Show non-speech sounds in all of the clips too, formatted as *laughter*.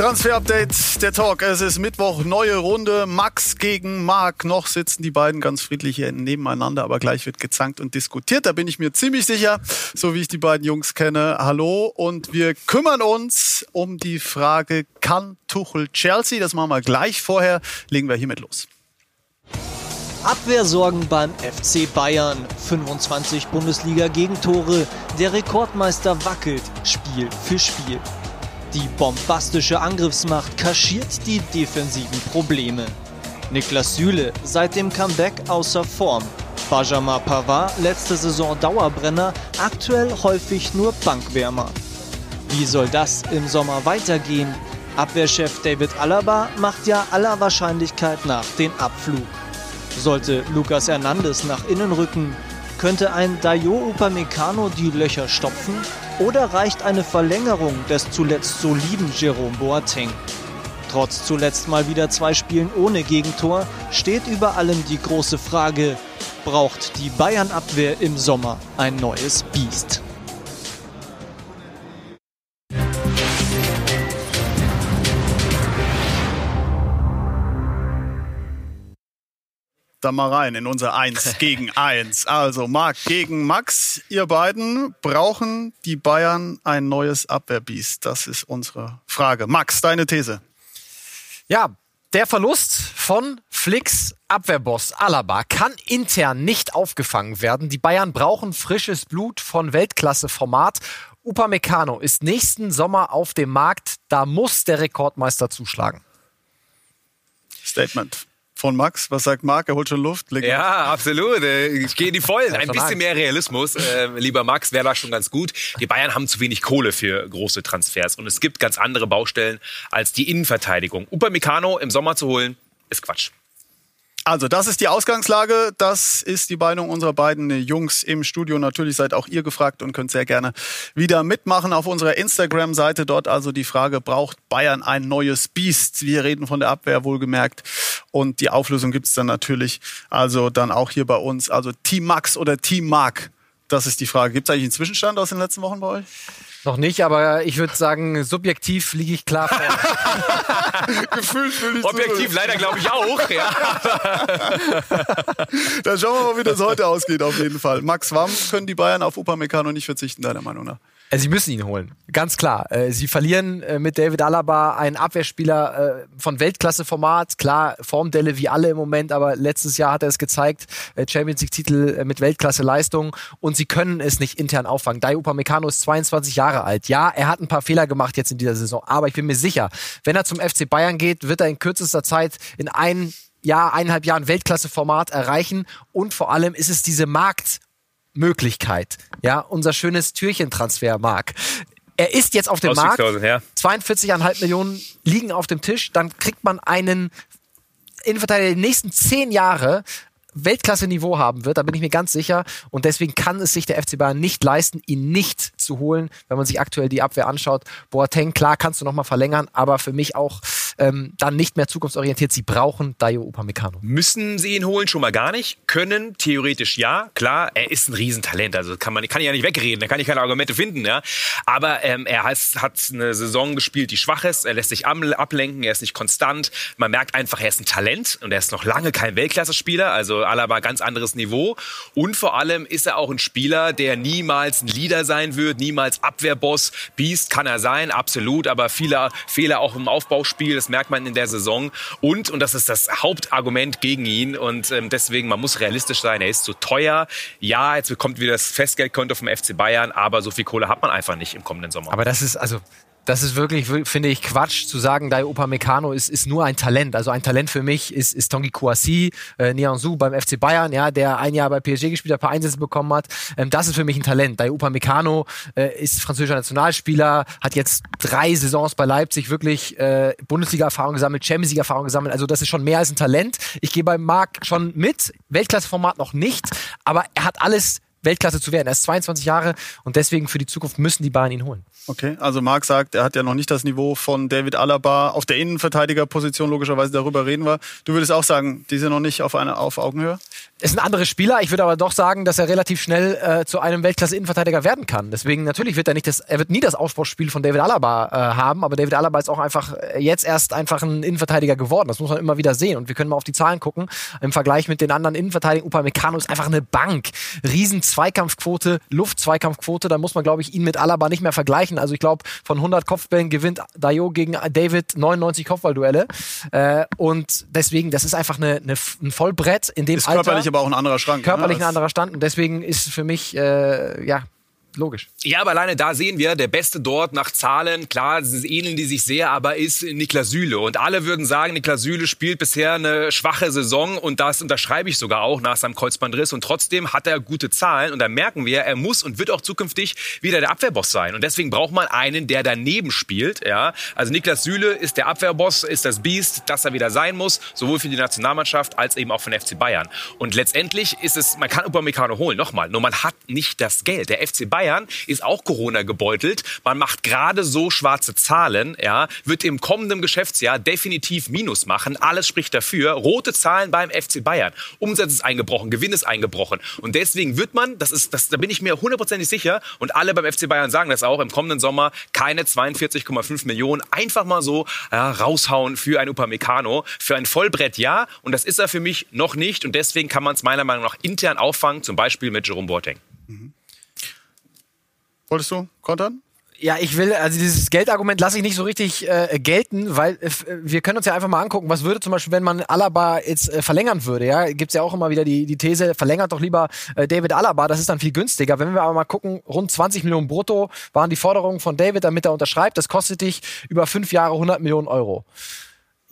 Transfer-Update, der Talk. Es ist Mittwoch, neue Runde. Max gegen Marc. Noch sitzen die beiden ganz friedlich hier nebeneinander, aber gleich wird gezankt und diskutiert. Da bin ich mir ziemlich sicher, so wie ich die beiden Jungs kenne. Hallo. Und wir kümmern uns um die Frage, kann Tuchel Chelsea? Das machen wir gleich. Vorher legen wir hiermit los. Abwehrsorgen beim FC Bayern. 25 Bundesliga-Gegentore. Der Rekordmeister wackelt Spiel für Spiel. Die bombastische Angriffsmacht kaschiert die defensiven Probleme. Niklas Süle seit dem Comeback außer Form. Benjamin Pavard letzte Saison Dauerbrenner, aktuell häufig nur Bankwärmer. Wie soll das im Sommer weitergehen? Abwehrchef David Alaba macht ja aller Wahrscheinlichkeit nach den Abflug. Sollte Lucas Hernandez nach innen rücken, könnte ein Dayo Upamecano die Löcher stopfen oder reicht eine Verlängerung des zuletzt soliden Jerome Boateng? Trotz zuletzt mal wieder zwei Spielen ohne Gegentor steht über allem die große Frage, braucht die Bayern-Abwehr im Sommer ein neues Biest? Da mal rein in unser Eins *laughs* gegen Eins. Also Marc gegen Max. Ihr beiden brauchen die Bayern ein neues Abwehrbiest. Das ist unsere Frage. Max, deine These. Ja, der Verlust von Flicks Abwehrboss Alaba kann intern nicht aufgefangen werden. Die Bayern brauchen frisches Blut von Weltklasse-Format. Upamecano ist nächsten Sommer auf dem Markt. Da muss der Rekordmeister zuschlagen. Statement von Max. Was sagt Marc? Er holt schon Luft. Leg ja, auf. absolut. Äh, ich gehe in die Vollen. Ein bisschen mehr Realismus, äh, lieber Max, wäre da schon ganz gut. Die Bayern haben zu wenig Kohle für große Transfers und es gibt ganz andere Baustellen als die Innenverteidigung. Upamecano im Sommer zu holen, ist Quatsch. Also, das ist die Ausgangslage. Das ist die Meinung unserer beiden Jungs im Studio. Natürlich seid auch ihr gefragt und könnt sehr gerne wieder mitmachen auf unserer Instagram-Seite. Dort also die Frage, braucht Bayern ein neues Biest? Wir reden von der Abwehr wohlgemerkt. Und die Auflösung gibt's dann natürlich also dann auch hier bei uns. Also Team Max oder Team Mark? Das ist die Frage. Gibt's eigentlich einen Zwischenstand aus den letzten Wochen bei euch? Noch nicht, aber ich würde sagen, subjektiv liege ich klar vor. *laughs* Gefühlt will ich Objektiv leider glaube ich auch, ja. *laughs* Dann schauen wir mal, wie das heute ausgeht auf jeden Fall. Max, warum können die Bayern auf Upamecano nicht verzichten, deiner Meinung nach? Sie müssen ihn holen, ganz klar. Äh, sie verlieren äh, mit David Alaba einen Abwehrspieler äh, von Weltklasse-Format. Klar, Formdelle wie alle im Moment, aber letztes Jahr hat er es gezeigt. Champions League-Titel mit Weltklasse-Leistung und sie können es nicht intern auffangen. Dai Upamecano ist 22 Jahre alt. Ja, er hat ein paar Fehler gemacht jetzt in dieser Saison, aber ich bin mir sicher, wenn er zum FC Bayern geht, wird er in kürzester Zeit in ein Jahr, eineinhalb Jahren Weltklasse-Format erreichen und vor allem ist es diese Markt- Möglichkeit. Ja, unser schönes Türchentransfer, Marc. Er ist jetzt auf dem Markt. Ja. 42,5 Millionen liegen auf dem Tisch. Dann kriegt man einen Innenverteidiger die nächsten zehn Jahre Weltklasse-Niveau haben wird, da bin ich mir ganz sicher. Und deswegen kann es sich der FC Bayern nicht leisten, ihn nicht zu holen, wenn man sich aktuell die Abwehr anschaut. Boateng, klar, kannst du nochmal verlängern, aber für mich auch ähm, dann nicht mehr zukunftsorientiert. Sie brauchen Dayo Upamecano. Müssen sie ihn holen? Schon mal gar nicht. Können theoretisch ja. Klar, er ist ein Riesentalent, also kann man kann ich ja nicht wegreden, da kann ich keine Argumente finden. Ja. Aber ähm, er hat, hat eine Saison gespielt, die schwach ist. Er lässt sich ablenken, er ist nicht konstant. Man merkt einfach, er ist ein Talent und er ist noch lange kein Weltklasse-Spieler. Also Alaba ganz anderes Niveau. Und vor allem ist er auch ein Spieler, der niemals ein Leader sein wird, niemals Abwehrboss. Beast kann er sein, absolut, aber viele Fehler auch im Aufbauspiel, das merkt man in der Saison. Und, und das ist das Hauptargument gegen ihn. Und ähm, deswegen, man muss realistisch sein, er ist zu teuer. Ja, jetzt bekommt wieder das Festgeldkonto vom FC Bayern, aber so viel Kohle hat man einfach nicht im kommenden Sommer. Aber das ist, also das ist wirklich, finde ich, Quatsch zu sagen, Dai Upamecano ist, ist nur ein Talent. Also ein Talent für mich ist, ist Tongi Kouassi, äh, Nianzou beim FC Bayern, ja, der ein Jahr bei PSG gespielt hat, ein paar Einsätze bekommen hat. Ähm, das ist für mich ein Talent. Dai Upamecano äh, ist französischer Nationalspieler, hat jetzt drei Saisons bei Leipzig wirklich äh, Bundesliga-Erfahrung gesammelt, Champions League-Erfahrung gesammelt. Also das ist schon mehr als ein Talent. Ich gehe beim Marc schon mit, Weltklasse-Format noch nicht, aber er hat alles Weltklasse zu werden. Er ist 22 Jahre und deswegen für die Zukunft müssen die Bayern ihn holen. Okay, also Marc sagt, er hat ja noch nicht das Niveau von David Alaba auf der Innenverteidigerposition, logischerweise darüber reden wir. Du würdest auch sagen, die sind noch nicht auf, eine, auf Augenhöhe? Ist ein anderer Spieler. Ich würde aber doch sagen, dass er relativ schnell äh, zu einem Weltklasse-Innenverteidiger werden kann. Deswegen natürlich wird er nicht das, er wird nie das Aufbauspiel von David Alaba äh, haben, aber David Alaba ist auch einfach äh, jetzt erst einfach ein Innenverteidiger geworden. Das muss man immer wieder sehen. Und wir können mal auf die Zahlen gucken. Im Vergleich mit den anderen Innenverteidigern, Upamecano ist einfach eine Bank. Riesen Zweikampfquote, Luft-Zweikampfquote. Da muss man, glaube ich, ihn mit Alaba nicht mehr vergleichen. Also ich glaube, von 100 Kopfbällen gewinnt Dayo gegen David 99 Kopfballduelle. Äh, und deswegen, das ist einfach eine, eine, ein Vollbrett in dem ist Alter. Aber auch ein anderer Schrank. Körperlich ne? ein anderer Stand. Und deswegen ist für mich, äh, ja, logisch. Ja, aber alleine da sehen wir, der Beste dort nach Zahlen, klar, ähneln die sich sehr, aber ist Niklas Süle. Und alle würden sagen, Niklas Süle spielt bisher eine schwache Saison und das unterschreibe ich sogar auch nach seinem Kreuzbandriss. Und trotzdem hat er gute Zahlen und da merken wir, er muss und wird auch zukünftig wieder der Abwehrboss sein. Und deswegen braucht man einen, der daneben spielt. Ja, Also Niklas Süle ist der Abwehrboss, ist das Biest, das er wieder sein muss, sowohl für die Nationalmannschaft als eben auch für den FC Bayern. Und letztendlich ist es, man kann Upamecano holen, nochmal, nur man hat nicht das Geld. Der FC Bayern ist auch Corona gebeutelt. Man macht gerade so schwarze Zahlen, ja, wird im kommenden Geschäftsjahr definitiv Minus machen. Alles spricht dafür. Rote Zahlen beim FC Bayern. Umsatz ist eingebrochen, Gewinn ist eingebrochen. Und deswegen wird man, das ist, das, da bin ich mir hundertprozentig sicher, und alle beim FC Bayern sagen das auch, im kommenden Sommer keine 42,5 Millionen einfach mal so ja, raushauen für ein Upamecano, für ein Vollbrett ja. Und das ist er für mich noch nicht. Und deswegen kann man es meiner Meinung nach intern auffangen, zum Beispiel mit Jerome Boateng. Wolltest du kontern? Ja, ich will, also dieses Geldargument lasse ich nicht so richtig äh, gelten, weil äh, wir können uns ja einfach mal angucken, was würde zum Beispiel, wenn man Alaba jetzt äh, verlängern würde, ja, gibt's ja auch immer wieder die, die These, verlängert doch lieber äh, David Alaba, das ist dann viel günstiger. Wenn wir aber mal gucken, rund 20 Millionen brutto waren die Forderungen von David, damit er unterschreibt, das kostet dich über fünf Jahre 100 Millionen Euro.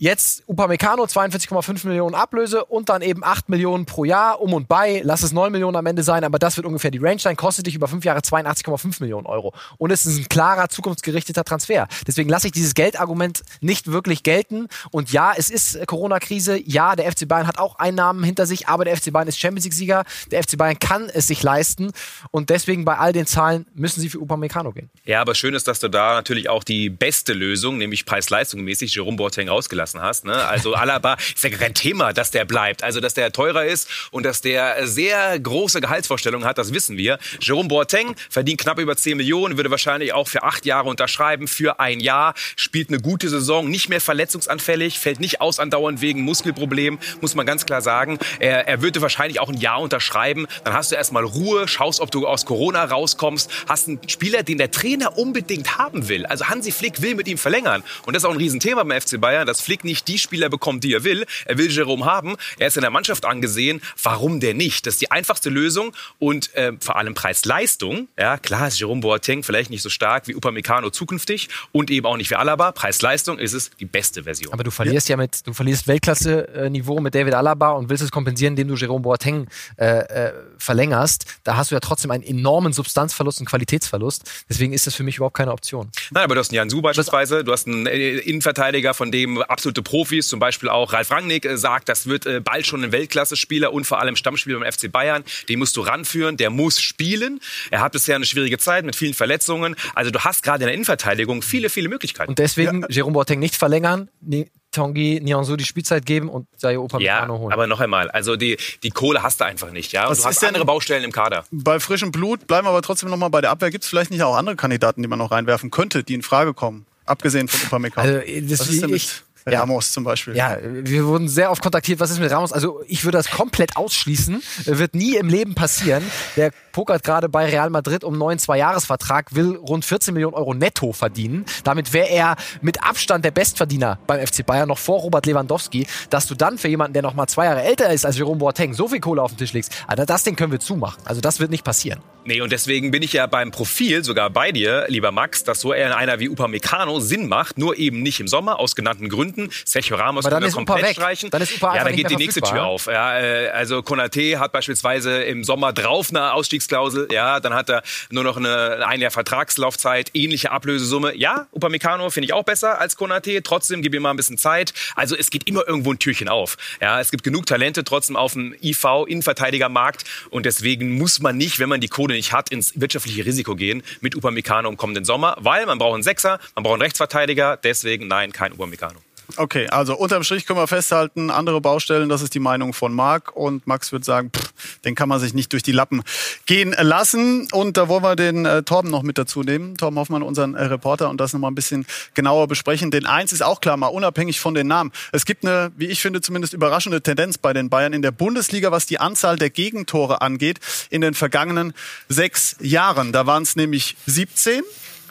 Jetzt Upamecano 42,5 Millionen Ablöse und dann eben 8 Millionen pro Jahr um und bei. Lass es 9 Millionen am Ende sein, aber das wird ungefähr die Range sein. Kostet dich über 5 Jahre 82,5 Millionen Euro. Und es ist ein klarer, zukunftsgerichteter Transfer. Deswegen lasse ich dieses Geldargument nicht wirklich gelten. Und ja, es ist Corona-Krise. Ja, der FC Bayern hat auch Einnahmen hinter sich, aber der FC Bayern ist Champions League-Sieger. Der FC Bayern kann es sich leisten. Und deswegen bei all den Zahlen müssen sie für Upamecano gehen. Ja, aber schön ist, dass du da natürlich auch die beste Lösung, nämlich Preis-Leistung mäßig, Jerome Boateng ausgelassen hast. Ne? Also Alaba ist ja kein Thema, dass der bleibt. Also dass der teurer ist und dass der sehr große Gehaltsvorstellungen hat, das wissen wir. Jerome Boateng verdient knapp über 10 Millionen, würde wahrscheinlich auch für acht Jahre unterschreiben, für ein Jahr, spielt eine gute Saison, nicht mehr verletzungsanfällig, fällt nicht aus andauernd wegen Muskelproblemen, muss man ganz klar sagen. Er, er würde wahrscheinlich auch ein Jahr unterschreiben. Dann hast du erstmal Ruhe, schaust, ob du aus Corona rauskommst, hast einen Spieler, den der Trainer unbedingt haben will. Also Hansi Flick will mit ihm verlängern. Und das ist auch ein Riesenthema beim FC Bayern, dass Flick nicht die Spieler bekommt, die er will. Er will Jerome haben. Er ist in der Mannschaft angesehen. Warum denn nicht? Das ist die einfachste Lösung und äh, vor allem Preis-Leistung. Ja, klar ist Jerome Boateng vielleicht nicht so stark wie Upamecano zukünftig und eben auch nicht wie Alaba. Preis-Leistung ist es die beste Version. Aber du verlierst ja, ja mit, du verlierst Weltklasse-Niveau mit David Alaba und willst es kompensieren, indem du Jerome Boateng äh, äh, verlängerst. Da hast du ja trotzdem einen enormen Substanzverlust und Qualitätsverlust. Deswegen ist das für mich überhaupt keine Option. Nein, aber du hast einen Jan Su beispielsweise, du hast einen äh, Innenverteidiger, von dem absolute Profis, zum Beispiel auch Ralf Rangnick, äh, sagt, das wird äh, bald schon ein Weltklasse-Spieler und vor allem Stammspieler beim FC Bayern. Den musst du ranführen, der muss spielen. Er hat bisher eine schwierige Zeit mit vielen Verletzungen. Also du hast gerade in der Innenverteidigung viele, viele Möglichkeiten. Und deswegen ja. Jerome Boateng nicht verlängern, nee, Tanguy Nianzou die Spielzeit geben und Sayo Upamecano ja, holen. aber noch einmal, also die, die Kohle hast du einfach nicht, ja. Und du hast andere Baustellen im Kader. Bei frischem Blut bleiben wir aber trotzdem noch mal bei der Abwehr. Gibt es vielleicht nicht auch andere Kandidaten, die man noch reinwerfen könnte, die in Frage kommen? Abgesehen von Upamecano. Also, das Was ist denn ich, mit Ramos zum Beispiel? Ja, wir wurden sehr oft kontaktiert, was ist mit Ramos? Also ich würde das komplett ausschließen. Wird nie im Leben passieren. Der pokert gerade bei Real Madrid um einen neuen Zwei-Jahres-Vertrag, will rund 14 Millionen Euro netto verdienen. Damit wäre er mit Abstand der Bestverdiener beim FC Bayern, noch vor Robert Lewandowski. Dass du dann für jemanden, der noch mal zwei Jahre älter ist als Jerome Boateng, so viel Kohle auf den Tisch legst, also das Ding können wir zumachen. Also das wird nicht passieren. Nee, und deswegen bin ich ja beim Profil sogar bei dir, lieber Max, dass so eher einer wie Upamecano Sinn macht, nur eben nicht im Sommer, aus genannten Gründen. Sergio Ramos können wir komplett weg. streichen. Dann ist Upa ja, dann geht die nächste Tür auf. Ja, äh, also Konate hat beispielsweise im Sommer drauf eine Ausstiegsklausel. Ja, dann hat er nur noch eine ein Jahr Vertragslaufzeit, ähnliche Ablösesumme. Ja, Upamecano finde ich auch besser als Konate. Trotzdem gib ihm mal ein bisschen Zeit. Also es geht immer irgendwo ein Türchen auf. Ja, es gibt genug Talente trotzdem auf dem IV Innenverteidigermarkt und deswegen muss man nicht, wenn man die Kohle nicht hat, ins wirtschaftliche Risiko gehen mit Upamecano im kommenden Sommer, weil man braucht einen Sechser, man braucht einen Rechtsverteidiger. Deswegen nein, kein Upamecano. Okay, also unterm Strich können wir festhalten, andere Baustellen, das ist die Meinung von Marc. Und Max wird sagen, pff, den kann man sich nicht durch die Lappen gehen lassen. Und da wollen wir den äh, Torben noch mit dazu nehmen. Torben Hoffmann, unseren äh, Reporter, und das nochmal ein bisschen genauer besprechen. Denn eins ist auch klar, mal unabhängig von den Namen. Es gibt eine, wie ich finde, zumindest überraschende Tendenz bei den Bayern in der Bundesliga, was die Anzahl der Gegentore angeht in den vergangenen sechs Jahren. Da waren es nämlich 17,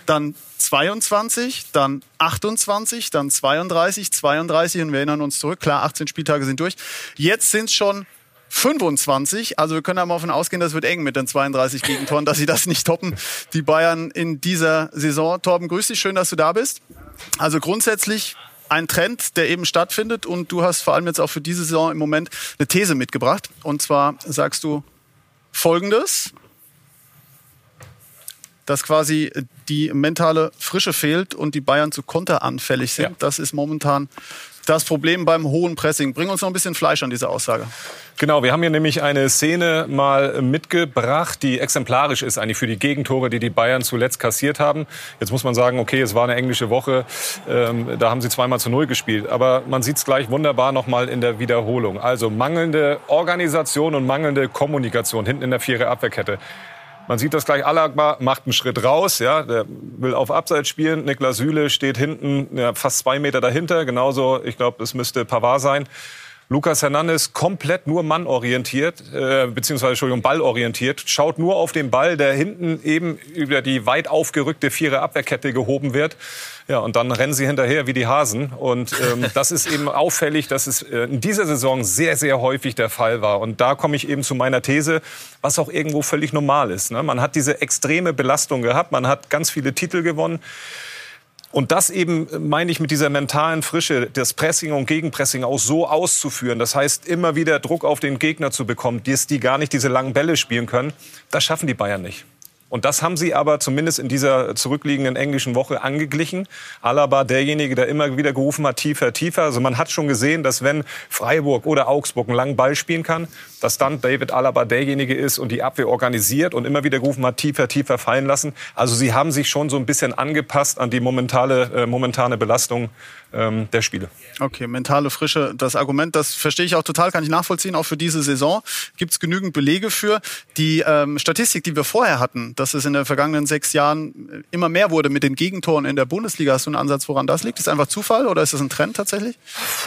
dann 22, dann 28, dann 32, 32 und wir erinnern uns zurück. Klar, 18 Spieltage sind durch. Jetzt sind es schon 25. Also wir können da mal davon ausgehen, das wird eng mit den 32 Gegentoren, dass sie das nicht toppen, die Bayern in dieser Saison. Torben, grüß dich, schön, dass du da bist. Also grundsätzlich ein Trend, der eben stattfindet und du hast vor allem jetzt auch für diese Saison im Moment eine These mitgebracht. Und zwar sagst du Folgendes dass quasi die mentale Frische fehlt und die Bayern zu konteranfällig sind. Ja. Das ist momentan das Problem beim hohen Pressing. Bring uns noch ein bisschen Fleisch an diese Aussage. Genau, wir haben hier nämlich eine Szene mal mitgebracht, die exemplarisch ist eigentlich für die Gegentore, die die Bayern zuletzt kassiert haben. Jetzt muss man sagen, okay, es war eine englische Woche, ähm, da haben sie zweimal zu null gespielt. Aber man sieht es gleich wunderbar nochmal in der Wiederholung. Also mangelnde Organisation und mangelnde Kommunikation hinten in der Vierer Abwehrkette. Man sieht das gleich, Alagba macht einen Schritt raus, ja, der will auf Abseits spielen. Niklas Süle steht hinten, ja, fast zwei Meter dahinter. Genauso, ich glaube, das müsste Pavard sein. Lukas Hernandez komplett nur mannorientiert, äh, beziehungsweise Entschuldigung, ballorientiert, schaut nur auf den Ball, der hinten eben über die weit aufgerückte Vierer Abwehrkette gehoben wird. Ja, und dann rennen sie hinterher wie die Hasen. Und ähm, *laughs* das ist eben auffällig, dass es äh, in dieser Saison sehr, sehr häufig der Fall war. Und da komme ich eben zu meiner These, was auch irgendwo völlig normal ist. Ne? Man hat diese extreme Belastung gehabt, man hat ganz viele Titel gewonnen. Und das eben, äh, meine ich, mit dieser mentalen Frische, das Pressing und Gegenpressing auch so auszuführen. Das heißt, immer wieder Druck auf den Gegner zu bekommen, dass die gar nicht diese langen Bälle spielen können. Das schaffen die Bayern nicht. Und das haben sie aber zumindest in dieser zurückliegenden englischen Woche angeglichen. Alaba, derjenige, der immer wieder gerufen hat, tiefer, tiefer. Also man hat schon gesehen, dass wenn Freiburg oder Augsburg einen langen Ball spielen kann, dass dann David Alaba derjenige ist und die Abwehr organisiert und immer wieder gerufen hat, tiefer, tiefer fallen lassen. Also sie haben sich schon so ein bisschen angepasst an die momentane, äh, momentane Belastung ähm, der Spiele. Okay, mentale Frische, das Argument, das verstehe ich auch total, kann ich nachvollziehen, auch für diese Saison gibt es genügend Belege für. Die ähm, Statistik, die wir vorher hatten, dass es in den vergangenen sechs Jahren immer mehr wurde mit den Gegentoren in der Bundesliga, hast du einen Ansatz, woran das liegt? Ist das einfach Zufall oder ist das ein Trend tatsächlich?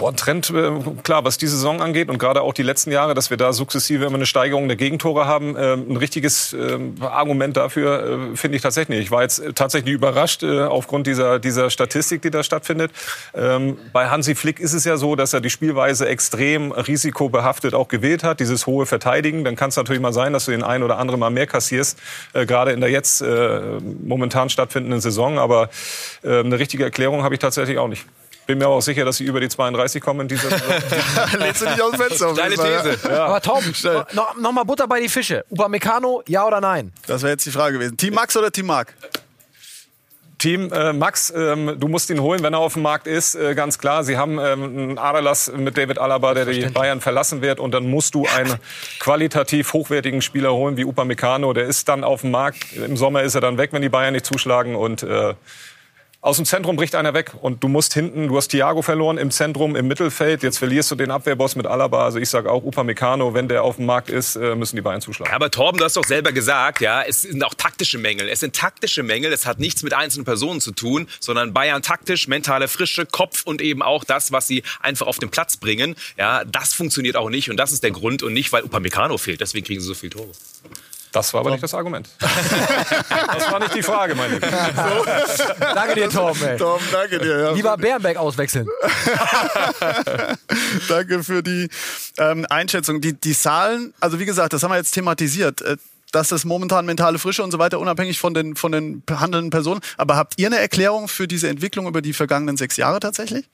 Ein Trend, äh, klar, was die Saison angeht und gerade auch die letzten Jahre, dass wir da sukzessive immer eine Steigerung der Gegentore haben, äh, ein richtiges äh, Argument dafür äh, finde ich tatsächlich nicht. Ich war jetzt äh, tatsächlich überrascht aufgrund dieser, dieser Statistik, die da stattfindet. Ähm, bei Hansi Flick ist es ja so, dass er die Spielweise extrem risikobehaftet auch gewählt hat, dieses hohe Verteidigen. Dann kann es natürlich mal sein, dass du den einen oder anderen mal mehr kassierst, äh, gerade in der jetzt äh, momentan stattfindenden Saison. Aber äh, eine richtige Erklärung habe ich tatsächlich auch nicht. Bin mir aber auch sicher, dass sie über die 32 kommen in dieser Saison. *laughs* Lädst du dich aus dem Fenster? Deine Fall, These. Ja. Aber Tom, *laughs* noch, noch mal Butter bei die Fische. Upamecano, ja oder nein? Das wäre jetzt die Frage gewesen. Team Max oder Team Marc? Team äh, Max, ähm, du musst ihn holen, wenn er auf dem Markt ist, äh, ganz klar. Sie haben ähm, einen Aderlass mit David Alaba, der die Bayern verlassen wird. Und dann musst du einen qualitativ hochwertigen Spieler holen wie Upamecano. Der ist dann auf dem Markt. Im Sommer ist er dann weg, wenn die Bayern nicht zuschlagen. Und äh, aus dem Zentrum bricht einer weg und du musst hinten, du hast Thiago verloren im Zentrum, im Mittelfeld. Jetzt verlierst du den Abwehrboss mit Alaba. Also ich sage auch Upamecano, wenn der auf dem Markt ist, äh, müssen die Bayern zuschlagen. Aber Torben, du hast doch selber gesagt, ja, es sind auch taktische Mängel. Es sind taktische Mängel. Es hat nichts mit einzelnen Personen zu tun, sondern Bayern taktisch, mentale Frische, Kopf und eben auch das, was sie einfach auf den Platz bringen. Ja, das funktioniert auch nicht und das ist der Grund und nicht, weil Upamecano fehlt. Deswegen kriegen sie so viele Tore. Das war aber nicht das Argument. *laughs* das war nicht die Frage, mein Lieber. *laughs* Danke dir, Tom. Ey. Tom, danke dir. Ja. Lieber Bärenberg auswechseln. *laughs* Danke für die ähm, Einschätzung. Die, die Zahlen, also wie gesagt, das haben wir jetzt thematisiert. Äh, dass es momentan mentale Frische und so weiter, unabhängig von den, von den handelnden Personen. Aber habt ihr eine Erklärung für diese Entwicklung über die vergangenen sechs Jahre tatsächlich?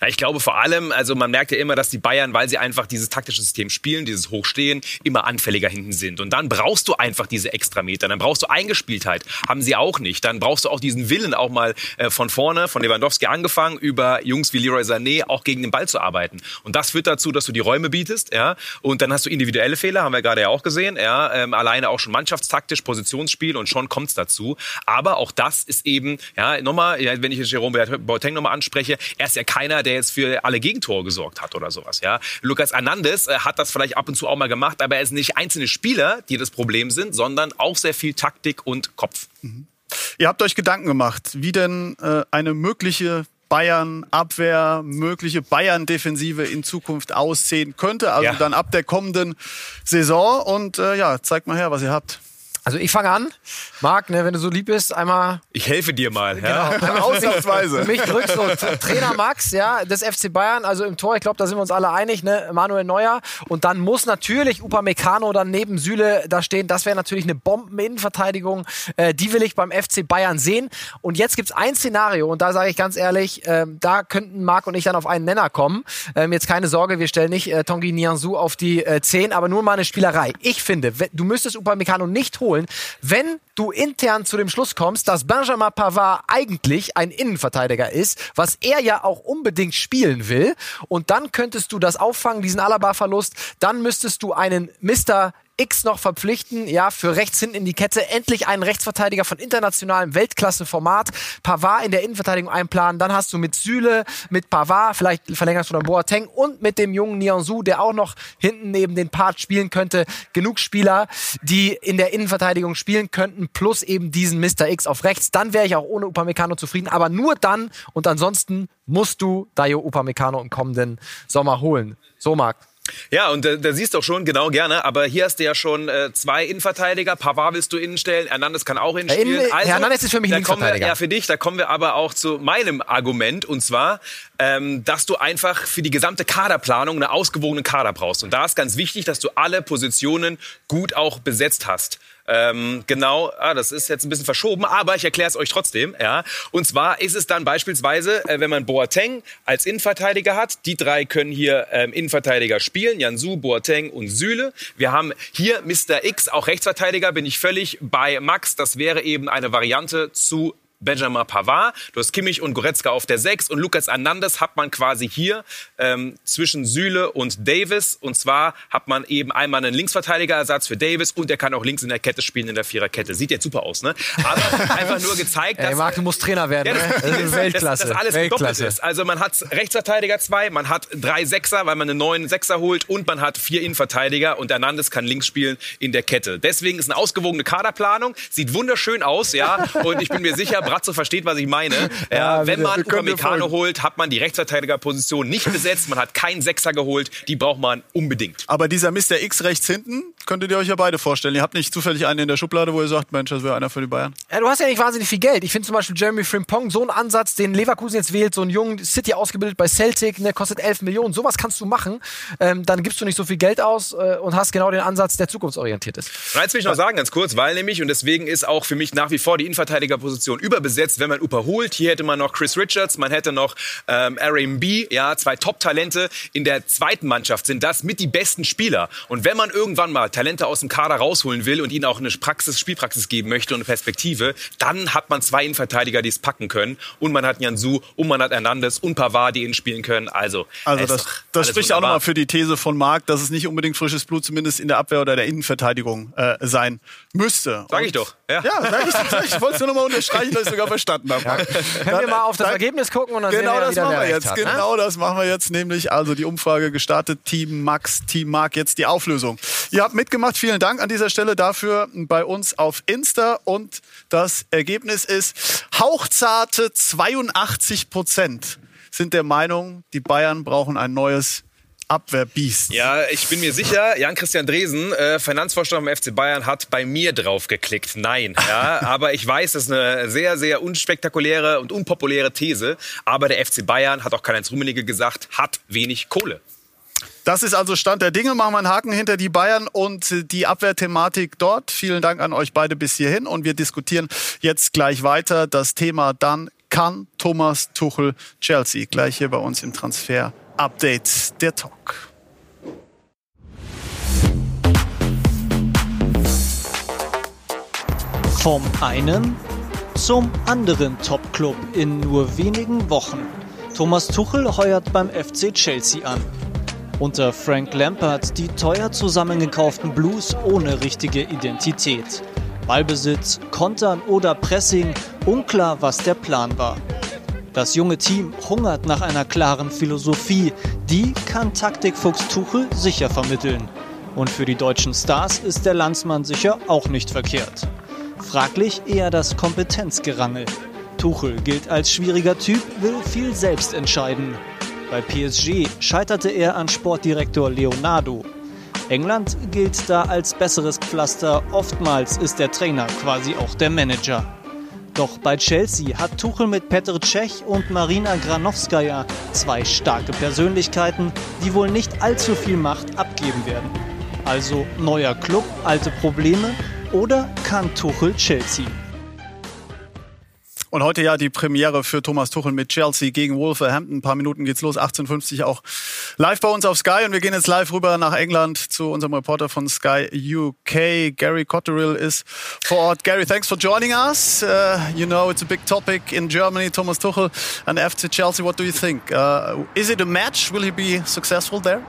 Ja, ich glaube vor allem, also man merkt ja immer, dass die Bayern, weil sie einfach dieses taktische System spielen, dieses Hochstehen, immer anfälliger hinten sind. Und dann brauchst du einfach diese Extrameter, dann brauchst du Eingespieltheit. Haben sie auch nicht. Dann brauchst du auch diesen Willen auch mal äh, von vorne, von Lewandowski angefangen, über Jungs wie Leroy Sané auch gegen den Ball zu arbeiten. Und das führt dazu, dass du die Räume bietest, ja. Und dann hast du individuelle Fehler, haben wir gerade ja auch gesehen, ja. Ähm, alleine auch schon mannschaftstaktisch, Positionsspiel und schon kommt's dazu. Aber auch das ist eben, ja, nochmal, wenn ich jetzt Jerome Boateng nochmal anspreche, er ist ja keiner, der jetzt für alle Gegentore gesorgt hat oder sowas. Ja, Lukas Hernandez äh, hat das vielleicht ab und zu auch mal gemacht, aber er ist nicht einzelne Spieler, die das Problem sind, sondern auch sehr viel Taktik und Kopf. Mhm. Ihr habt euch Gedanken gemacht, wie denn äh, eine mögliche Bayern-Abwehr, mögliche Bayern-Defensive in Zukunft aussehen könnte. Also ja. dann ab der kommenden Saison. Und äh, ja, zeigt mal her, was ihr habt. Also ich fange an. Marc, ne, wenn du so lieb bist, einmal. Ich helfe dir mal. Ja. Genau, einmal *laughs* Ausnahmsweise. Mich drückst so Trainer Max, ja, des FC Bayern, also im Tor, ich glaube, da sind wir uns alle einig, ne, Manuel Neuer. Und dann muss natürlich Upamecano dann neben Süle da stehen. Das wäre natürlich eine Bombeninnenverteidigung. Äh, die will ich beim FC Bayern sehen. Und jetzt gibt's ein Szenario, und da sage ich ganz ehrlich, äh, da könnten Marc und ich dann auf einen Nenner kommen. Ähm, jetzt keine Sorge, wir stellen nicht äh, Tongi Nianzou auf die äh, 10, aber nur mal eine Spielerei. Ich finde, du müsstest Upamecano nicht holen holen, wenn du intern zu dem Schluss kommst, dass Benjamin Pavard eigentlich ein Innenverteidiger ist, was er ja auch unbedingt spielen will. Und dann könntest du das auffangen, diesen Alaba-Verlust. Dann müsstest du einen Mr. X noch verpflichten, ja, für rechts hinten in die Kette. Endlich einen Rechtsverteidiger von internationalem Weltklasse-Format. Pavard in der Innenverteidigung einplanen. Dann hast du mit Süle, mit Pavard, vielleicht verlängerst du dann Boateng und mit dem jungen Nianzou, der auch noch hinten neben den Part spielen könnte. Genug Spieler, die in der Innenverteidigung spielen könnten, plus eben diesen Mr. X auf rechts. Dann wäre ich auch ohne Upamecano zufrieden. Aber nur dann und ansonsten musst du Dayo Upamecano im kommenden Sommer holen. So, Marc. Ja, und da, da siehst du auch schon, genau, gerne. Aber hier hast du ja schon äh, zwei Innenverteidiger. Pavard willst du innen stellen. Hernandez kann auch innen spielen. Also, Hernandez ist für mich ein Linksverteidiger. ja, für dich. Da kommen wir aber auch zu meinem Argument. Und zwar, ähm, dass du einfach für die gesamte Kaderplanung eine ausgewogene Kader brauchst. Und da ist ganz wichtig, dass du alle Positionen gut auch besetzt hast. Ähm, genau, ah, das ist jetzt ein bisschen verschoben, aber ich erkläre es euch trotzdem. Ja. Und zwar ist es dann beispielsweise, äh, wenn man Boateng als Innenverteidiger hat, die drei können hier ähm, Innenverteidiger spielen, Jansu, Boateng und Süle. Wir haben hier Mr. X, auch Rechtsverteidiger, bin ich völlig bei Max. Das wäre eben eine Variante zu Benjamin Pavard, du hast Kimmich und Goretzka auf der 6 und Lukas Hernandez hat man quasi hier ähm, zwischen Süle und Davis. Und zwar hat man eben einmal einen Linksverteidigerersatz für Davis und der kann auch links in der Kette spielen, in der Viererkette. Sieht jetzt super aus, ne? Aber *laughs* einfach nur gezeigt, dass... Ey, Marc, du musst Trainer werden, ja, das, ne? *laughs* Weltklasse. Dass, dass alles Weltklasse. ist. Also man hat Rechtsverteidiger zwei, man hat drei Sechser, weil man einen neuen Sechser holt und man hat vier Innenverteidiger und Hernandez kann links spielen in der Kette. Deswegen ist eine ausgewogene Kaderplanung, sieht wunderschön aus, ja. Und ich bin mir sicher, Bratzo versteht, was ich meine. *laughs* Ja, wenn man Upamecano holt, hat man die Rechtsverteidigerposition nicht besetzt. Man hat keinen Sechser geholt. Die braucht man unbedingt. Aber dieser Mr. X rechts hinten, könntet ihr euch ja beide vorstellen. Ihr habt nicht zufällig einen in der Schublade, wo ihr sagt, Mensch, das wäre einer für die Bayern. Ja, du hast ja nicht wahnsinnig viel Geld. Ich finde zum Beispiel Jeremy Frimpong, so ein Ansatz, den Leverkusen jetzt wählt, so einen jungen City ausgebildet bei Celtic, ne, kostet 11 Millionen. Sowas kannst du machen. Ähm, dann gibst du nicht so viel Geld aus äh, und hast genau den Ansatz, der zukunftsorientiert ist. Und eins will ich noch sagen, ganz kurz, weil nämlich, und deswegen ist auch für mich nach wie vor die Innenverteidigerposition überbesetzt, wenn man Upa holt. Hier hätte man noch Chris Richards, man hätte noch ähm, Aaron B, ja, zwei Top-Talente. In der zweiten Mannschaft sind das mit die besten Spieler. Und wenn man irgendwann mal Talente aus dem Kader rausholen will und ihnen auch eine Praxis, Spielpraxis geben möchte und eine Perspektive, dann hat man zwei Innenverteidiger, die es packen können. Und man hat Jansu und man hat Hernandez und Pavard, die ihn spielen können. Also, also das, das spricht auch nochmal für die These von Marc, dass es nicht unbedingt frisches Blut zumindest in der Abwehr oder der Innenverteidigung äh, sein müsste. Sag ich doch. Ja, ja sag ich, ich wollte es nur nochmal unterstreichen, dass ich sogar verstanden habe. Ja. Können wir mal auf das dann, Ergebnis gucken und dann genau sehen wir, das machen wir jetzt. Hat, ne? Genau das machen wir jetzt nämlich. Also die Umfrage gestartet. Team Max, Team Marc. Jetzt die Auflösung. Ihr habt mitgemacht. Vielen Dank an dieser Stelle dafür bei uns auf Insta. Und das Ergebnis ist hauchzarte 82 Prozent sind der Meinung, die Bayern brauchen ein neues Abwehrbiest. Ja, ich bin mir sicher, Jan-Christian Dresen, äh, Finanzvorstand beim FC Bayern, hat bei mir drauf geklickt. Nein, ja, *laughs* aber ich weiß, das ist eine sehr, sehr unspektakuläre und unpopuläre These. Aber der FC Bayern, hat auch Karl-Heinz Rummenigge gesagt, hat wenig Kohle. Das ist also Stand der Dinge. Machen wir einen Haken hinter die Bayern und die Abwehrthematik dort. Vielen Dank an euch beide bis hierhin und wir diskutieren jetzt gleich weiter. Das Thema dann kann Thomas Tuchel Chelsea. Gleich hier bei uns im Transfer Update der Talk. Vom einen zum anderen Top-Club in nur wenigen Wochen. Thomas Tuchel heuert beim FC Chelsea an. Unter Frank Lampard die teuer zusammengekauften Blues ohne richtige Identität. Ballbesitz, Kontern oder Pressing, unklar, was der Plan war. Das junge Team hungert nach einer klaren Philosophie, die kann Taktikfuchs Tuchel sicher vermitteln. Und für die deutschen Stars ist der Landsmann sicher auch nicht verkehrt. Fraglich eher das Kompetenzgerangel. Tuchel gilt als schwieriger Typ, will viel selbst entscheiden. Bei PSG scheiterte er an Sportdirektor Leonardo. England gilt da als besseres Pflaster, oftmals ist der Trainer quasi auch der Manager. Doch bei Chelsea hat Tuchel mit Petr Cech und Marina Granovskaya zwei starke Persönlichkeiten, die wohl nicht allzu viel Macht abgeben werden. Also neuer Club, alte Probleme oder kann Tuchel Chelsea? Und heute ja die Premiere für Thomas Tuchel mit Chelsea gegen Wolverhampton. Ein paar Minuten geht's los, 18.50 auch live bei uns auf Sky. Und wir gehen jetzt live rüber nach England zu unserem Reporter von Sky UK. Gary Cotterill ist vor Ort. Gary, thanks for joining us. Uh, you know, it's a big topic in Germany. Thomas Tuchel and FC Chelsea. What do you think? Uh, is it a match? Will he be successful there?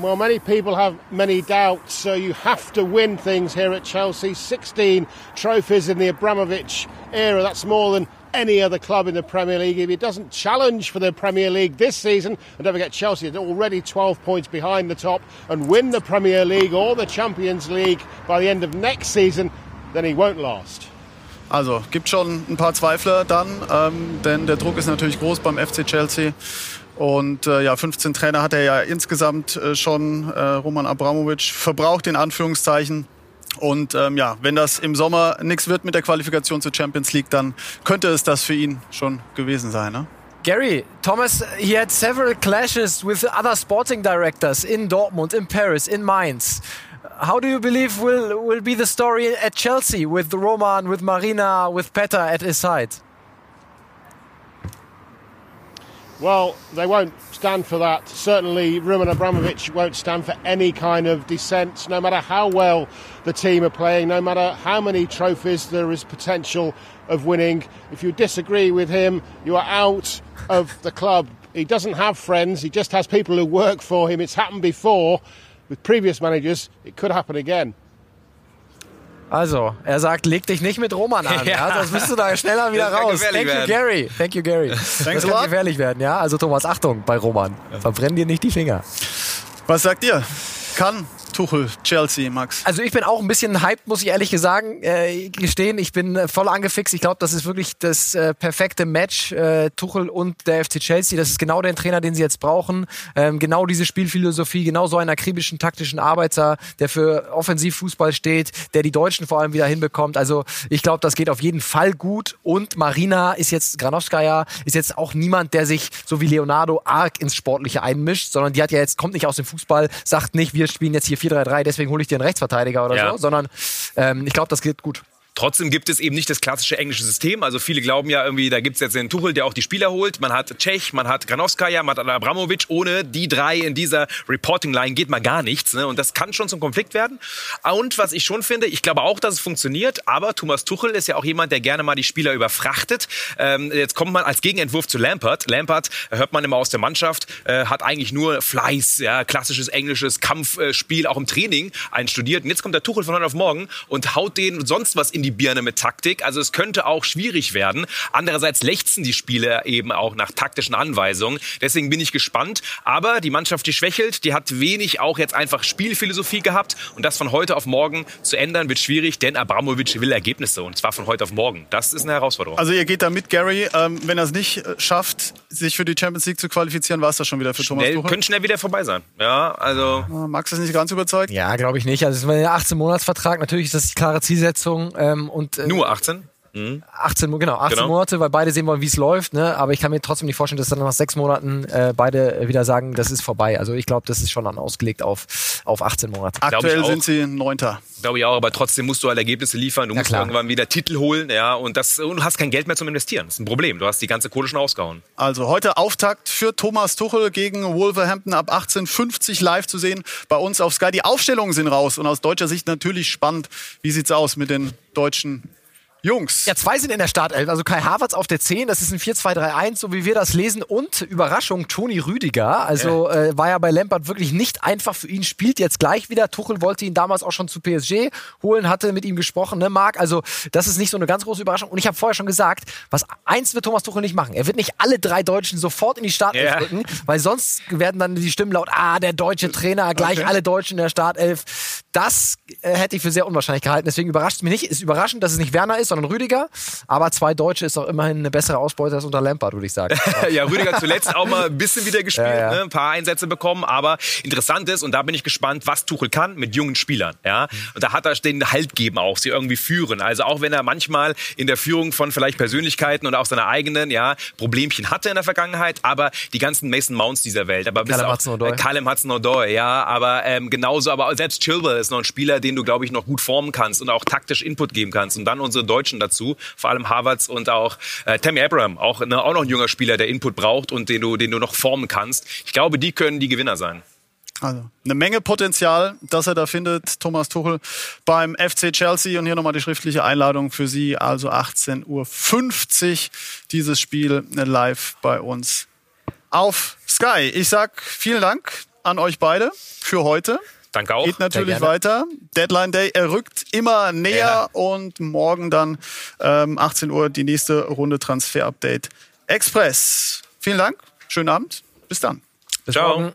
Well, many people have many doubts. So you have to win things here at Chelsea. 16 trophies in the Abramovich era. That's more than any other club in the Premier League. If he doesn't challenge for the Premier League this season, and don't forget Chelsea already 12 points behind the top, and win the Premier League or the Champions League by the end of next season, then he won't last. Also, gibt schon ein paar Zweifler dann, ähm, denn der Druck ist natürlich groß beim FC Chelsea. Und äh, ja, 15 Trainer hat er ja insgesamt äh, schon, äh, Roman Abramowitsch, verbraucht in Anführungszeichen. Und ähm, ja, wenn das im Sommer nichts wird mit der Qualifikation zur Champions League, dann könnte es das für ihn schon gewesen sein. Ne? Gary, Thomas, he had several clashes with other sporting directors in Dortmund, in Paris, in Mainz. How do you believe will will be the story at Chelsea with Roman, with Marina, with Petter at his side? Well, they won't stand for that. Certainly, Roman Abramovich won't stand for any kind of dissent, no matter how well the team are playing, no matter how many trophies there is potential of winning. If you disagree with him, you are out of the club. He doesn't have friends, he just has people who work for him. It's happened before with previous managers, it could happen again. Also, er sagt, leg dich nicht mit Roman an. *laughs* Ja. ja das bist du da schneller wieder raus. Thank you. Gary. Thank you, Gary. das kann gefährlich werden, ja. Also Thomas, Achtung bei Roman. Verbrenn dir nicht die Finger. Was sagt ihr? Kann Tuchel Chelsea, Max? Also ich bin auch ein bisschen hyped, muss ich ehrlich sagen, äh, gestehen. Ich bin äh, voll angefixt. Ich glaube, das ist wirklich das äh, perfekte Match, äh, Tuchel und der FC Chelsea. Das ist genau der Trainer, den sie jetzt brauchen. Ähm, genau diese Spielphilosophie, genau so einen akribischen taktischen Arbeiter, der für Offensivfußball steht, der die Deutschen vor allem wieder hinbekommt. Also ich glaube, das geht auf jeden Fall gut. Und Marina ist jetzt, Granovskaya ist jetzt auch niemand, der sich so wie Leonardo arg ins Sportliche einmischt, sondern die hat ja jetzt, kommt nicht aus dem Fußball, sagt nicht, wir spielen jetzt hier 4-3-3, deswegen hole ich dir einen Rechtsverteidiger oder Ja. so, sondern ähm, ich glaube, das geht gut. Trotzdem gibt es eben nicht das klassische englische System. Also viele glauben ja irgendwie, da gibt es jetzt den Tuchel, der auch die Spieler holt. Man hat Cech, man hat Granovskaya, man hat Abramovic. Ohne die drei in dieser Reporting-Line geht mal gar nichts. Ne? Und das kann schon zum Konflikt werden. Und was ich schon finde, ich glaube auch, dass es funktioniert. Aber Thomas Tuchel ist ja auch jemand, der gerne mal die Spieler überfrachtet. Ähm, jetzt kommt man als Gegenentwurf zu Lampard. Lampard, äh, hört man immer aus der Mannschaft, äh, hat eigentlich nur Fleiß, ja, klassisches englisches Kampfspiel, auch im Training einstudiert. Und jetzt kommt der Tuchel von heute auf morgen und haut denen sonst was in die Birne mit Taktik. Also es könnte auch schwierig werden. Andererseits lechzen die Spieler eben auch nach taktischen Anweisungen. Deswegen bin ich gespannt. Aber die Mannschaft, die schwächelt, die hat wenig auch jetzt einfach Spielphilosophie gehabt. Und das von heute auf morgen zu ändern, wird schwierig, denn Abramovic will Ergebnisse. Und zwar von heute auf morgen. Das ist eine Herausforderung. Also ihr geht da mit, Gary. Ähm, wenn er es nicht äh, schafft, sich für die Champions League zu qualifizieren, war es das schon wieder für Thomas Schnell, Tuchel. könnte schnell wieder vorbei sein. Ja, also Äh, Max ist nicht ganz überzeugt. Ja, glaube ich nicht. Also es ist ein 18-Monats-Vertrag. Natürlich ist das die klare Zielsetzung. Ähm, und, äh, nur 18. 18, Mo- genau, 18 Genau. Monate, weil beide sehen wollen, wie es läuft. Ne? Aber ich kann mir trotzdem nicht vorstellen, dass dann nach sechs Monaten äh, beide wieder sagen, das ist vorbei. Also ich glaube, das ist schon dann ausgelegt auf, auf 18 Monate. Aktuell sind sie Neunter. Glaube ich auch, aber trotzdem musst du halt Ergebnisse liefern. Du Ja, musst klar. irgendwann wieder Titel holen, ja, und das und du hast kein Geld mehr zum Investieren. Das ist ein Problem. Du hast die ganze Kohle schon ausgehauen. Also heute Auftakt für Thomas Tuchel gegen Wolverhampton ab 18.50 live zu sehen bei uns auf Sky. Die Aufstellungen sind raus und aus deutscher Sicht natürlich spannend. Wie sieht's aus mit den deutschen Jungs? Ja, zwei sind in der Startelf. Also Kai Havertz auf der 10, das ist ein 4-2-3-1, so wie wir das lesen. Und Überraschung, Toni Rüdiger. Also äh, war ja bei Lampard wirklich nicht einfach für ihn, spielt jetzt gleich wieder. Tuchel wollte ihn damals auch schon zu PSG holen, hatte mit ihm gesprochen, ne, Marc? Also das ist nicht so eine ganz große Überraschung. Und ich habe vorher schon gesagt, was eins wird Thomas Tuchel nicht machen. Er wird nicht alle drei Deutschen sofort in die Startelf Ja. rücken, weil sonst werden dann die Stimmen laut, ah, der deutsche Trainer, gleich Okay. alle Deutschen in der Startelf. Das äh, hätte ich für sehr unwahrscheinlich gehalten. Deswegen überrascht es mich nicht. Ist überraschend, dass es nicht Werner ist, sondern Rüdiger. Aber zwei Deutsche ist doch immerhin eine bessere Ausbeute als unter Lampard, würde ich sagen. *laughs* ja, Rüdiger zuletzt auch mal ein bisschen wieder gespielt, Ja, ja. Ne? ein paar Einsätze bekommen, aber interessant ist, und da bin ich gespannt, was Tuchel kann mit jungen Spielern. Ja? Und da hat er den Halt geben auch, sie irgendwie führen. Also auch wenn er manchmal in der Führung von vielleicht Persönlichkeiten und auch seiner eigenen ja, Problemchen hatte in der Vergangenheit, aber die ganzen Mason Mounts dieser Welt, aber bis Callum äh, Callum Hudson-Odoi, ja, aber ähm, genauso, aber selbst Chilwell ist noch ein Spieler, den du, glaube ich, noch gut formen kannst und auch taktisch Input geben kannst. Und dann unsere Deutschen dazu, vor allem Havertz und auch äh, Tammy Abraham, auch, ne, auch noch ein junger Spieler, der Input braucht und den du, den du noch formen kannst. Ich glaube, die können die Gewinner sein. Also eine Menge Potenzial, das er da findet, Thomas Tuchel beim FC Chelsea. Und hier nochmal die schriftliche Einladung für Sie. Also 18.50 Uhr dieses Spiel live bei uns auf Sky. Ich sag vielen Dank an euch beide für heute. Danke auch. Geht natürlich weiter. Deadline Day, er rückt immer näher ja. und morgen dann ähm, 18 Uhr die nächste Runde Transfer Update Express. Vielen Dank, schönen Abend, bis dann. Bis Ciao. Morgen.